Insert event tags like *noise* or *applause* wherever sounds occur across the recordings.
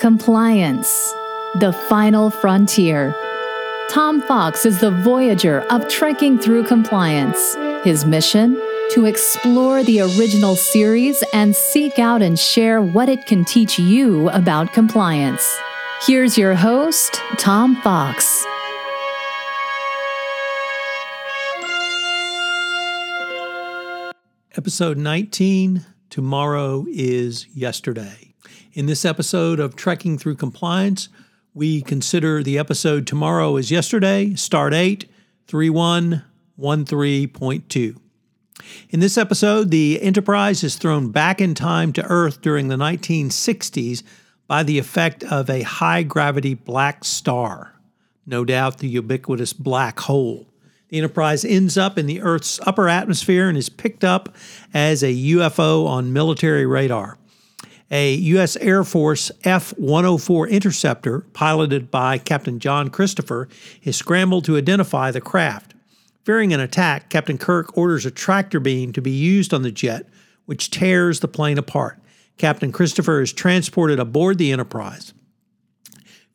Compliance, the final frontier. Tom Fox is the voyager of trekking through compliance. His mission? To explore the original series and seek out and share what it can teach you about compliance. Here's your host, Tom Fox. Episode 19 Tomorrow is Yesterday. In this episode of Trekking Through Compliance, we consider the episode Tomorrow is Yesterday, Stardate, 3113.2. In this episode, the Enterprise is thrown back in time to Earth during the 1960s by the effect of a high gravity black star, no doubt the ubiquitous black hole. The Enterprise ends up in the Earth's upper atmosphere and is picked up as a UFO on military radar a U.S. Air Force F 104 interceptor, piloted by Captain John Christopher, is scrambled to identify the craft. Fearing an attack, Captain Kirk orders a tractor beam to be used on the jet, which tears the plane apart. Captain Christopher is transported aboard the Enterprise.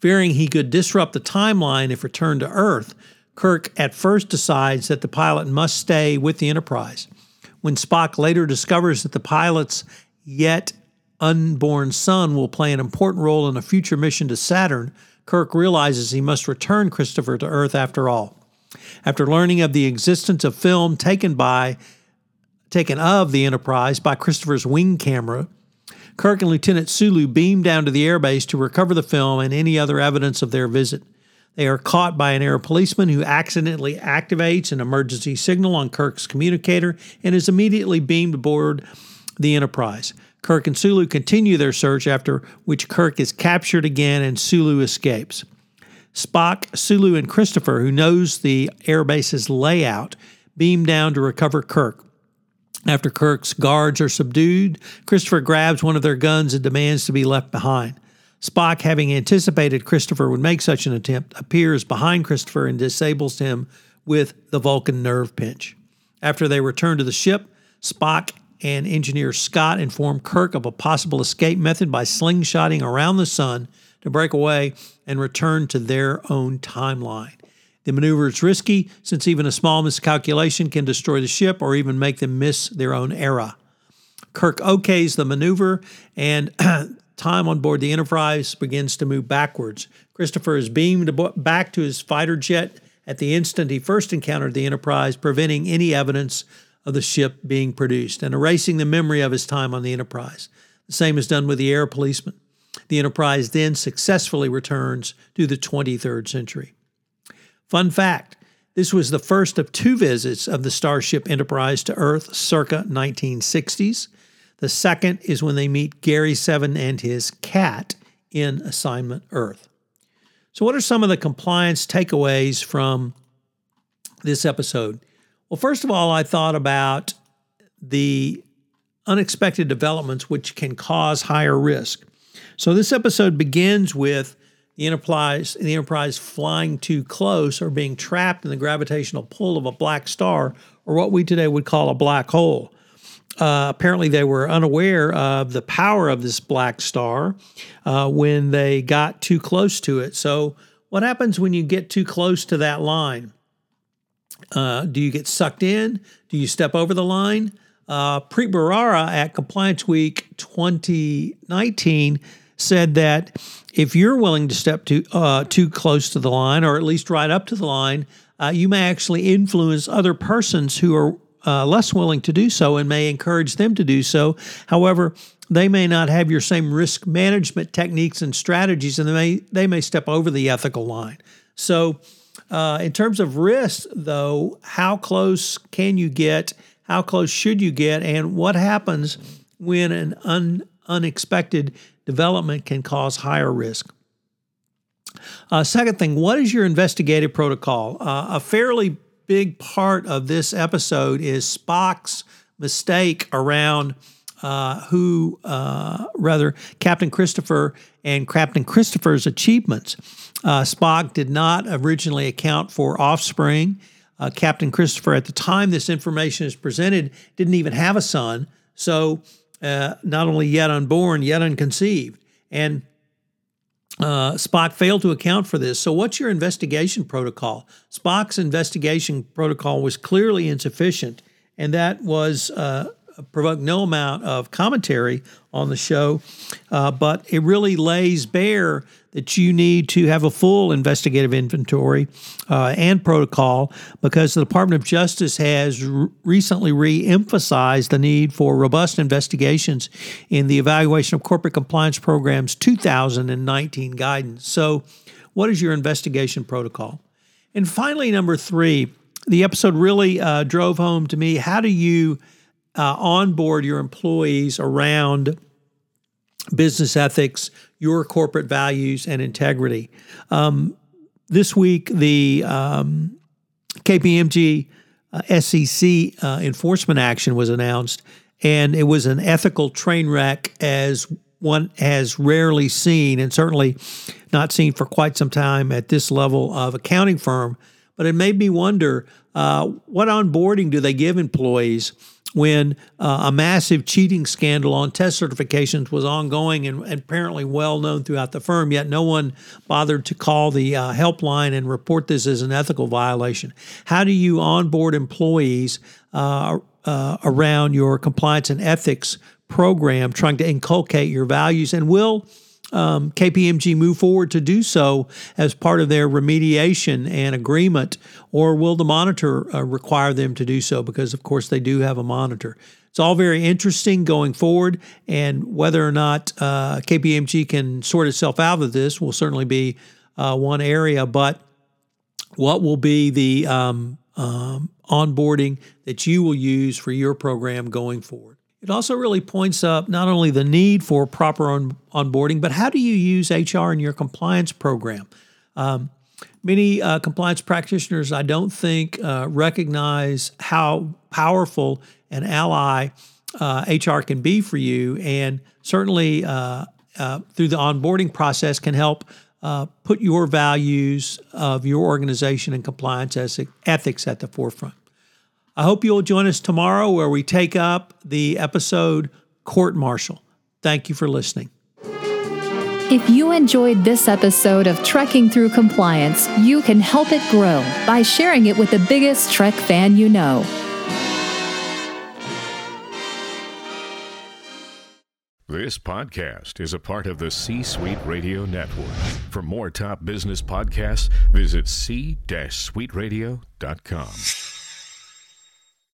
Fearing he could disrupt the timeline if returned to Earth, Kirk at first decides that the pilot must stay with the Enterprise. When Spock later discovers that the pilot's yet unborn son will play an important role in a future mission to Saturn, Kirk realizes he must return Christopher to Earth after all. After learning of the existence of film taken by taken of the Enterprise by Christopher's wing camera, Kirk and Lieutenant Sulu beam down to the airbase to recover the film and any other evidence of their visit. They are caught by an air policeman who accidentally activates an emergency signal on Kirk's communicator and is immediately beamed aboard the Enterprise. Kirk and Sulu continue their search, after which Kirk is captured again and Sulu escapes. Spock, Sulu, and Christopher, who knows the airbase's layout, beam down to recover Kirk. After Kirk's guards are subdued, Christopher grabs one of their guns and demands to be left behind. Spock, having anticipated Christopher would make such an attempt, appears behind Christopher and disables him with the Vulcan nerve pinch. After they return to the ship, Spock and engineer Scott inform Kirk of a possible escape method by slingshotting around the sun to break away and return to their own timeline. The maneuver is risky since even a small miscalculation can destroy the ship or even make them miss their own era. Kirk okays the maneuver and *clears throat* time on board the Enterprise begins to move backwards. Christopher is beamed back to his fighter jet at the instant he first encountered the Enterprise, preventing any evidence of the ship being produced and erasing the memory of his time on the Enterprise. The same is done with the air policeman. The Enterprise then successfully returns to the 23rd century. Fun fact this was the first of two visits of the Starship Enterprise to Earth circa 1960s. The second is when they meet Gary Seven and his cat in Assignment Earth. So, what are some of the compliance takeaways from this episode? Well, first of all, I thought about the unexpected developments which can cause higher risk. So this episode begins with the Enterprise, the Enterprise flying too close or being trapped in the gravitational pull of a black star, or what we today would call a black hole. Uh, apparently, they were unaware of the power of this black star uh, when they got too close to it. So, what happens when you get too close to that line? Uh, do you get sucked in? Do you step over the line? Uh, Preet Bharara at Compliance Week 2019 said that if you're willing to step too uh, too close to the line, or at least right up to the line, uh, you may actually influence other persons who are uh, less willing to do so, and may encourage them to do so. However, they may not have your same risk management techniques and strategies, and they may they may step over the ethical line. So uh, in terms of risk, though, how close can you get? How close should you get? And what happens when an un, unexpected development can cause higher risk? Uh, second thing, what is your investigative protocol? Uh, a fairly big part of this episode is Spock's mistake around uh, who, uh, rather, Captain Christopher and Captain Christopher's achievements. Uh, Spock did not originally account for offspring. Uh, Captain Christopher, at the time this information is presented, didn't even have a son. So, uh, not only yet unborn, yet unconceived. And uh, Spock failed to account for this. So, what's your investigation protocol? Spock's investigation protocol was clearly insufficient, and that was uh, provoked no amount of commentary on the show, uh, but it really lays bare that you need to have a full investigative inventory uh, and protocol because the Department of Justice has r- recently re emphasized the need for robust investigations in the Evaluation of Corporate Compliance Programs 2019 guidance. So, what is your investigation protocol? And finally, number three, the episode really uh, drove home to me how do you uh, onboard your employees around business ethics, your corporate values, and integrity. Um, this week, the um, KPMG uh, SEC uh, enforcement action was announced, and it was an ethical train wreck as one has rarely seen, and certainly not seen for quite some time at this level of accounting firm. But it made me wonder uh, what onboarding do they give employees? When uh, a massive cheating scandal on test certifications was ongoing and, and, apparently well known throughout the firm, yet no one bothered to call the uh, helpline and report this as an ethical violation. How do you onboard employees uh, uh around your compliance and ethics program, trying to inculcate your values? And will um, KPMG move forward to do so as part of their remediation and agreement, or will the monitor uh, require them to do so? Because, of course, they do have a monitor. It's all very interesting going forward, and whether or not uh, KPMG can sort itself out of this will certainly be uh, one area. But what will be the um, um, onboarding that you will use for your program going forward? It also really points up not only the need for proper on- onboarding, but how do you use HR in your compliance program? Um, many uh, compliance practitioners, I don't think, uh, recognize how powerful an ally uh, HR can be for you, and certainly uh, uh, through the onboarding process can help uh, put your values of your organization and compliance ethics at the forefront. I hope you'll join us tomorrow where we take up the episode Court Martial. Thank you for listening. If you enjoyed this episode of Trekking Through Compliance, you can help it grow by sharing it with the biggest Trek fan you know. This podcast is a part of the C Suite Radio Network. For more top business podcasts, visit c-suiteradio.com.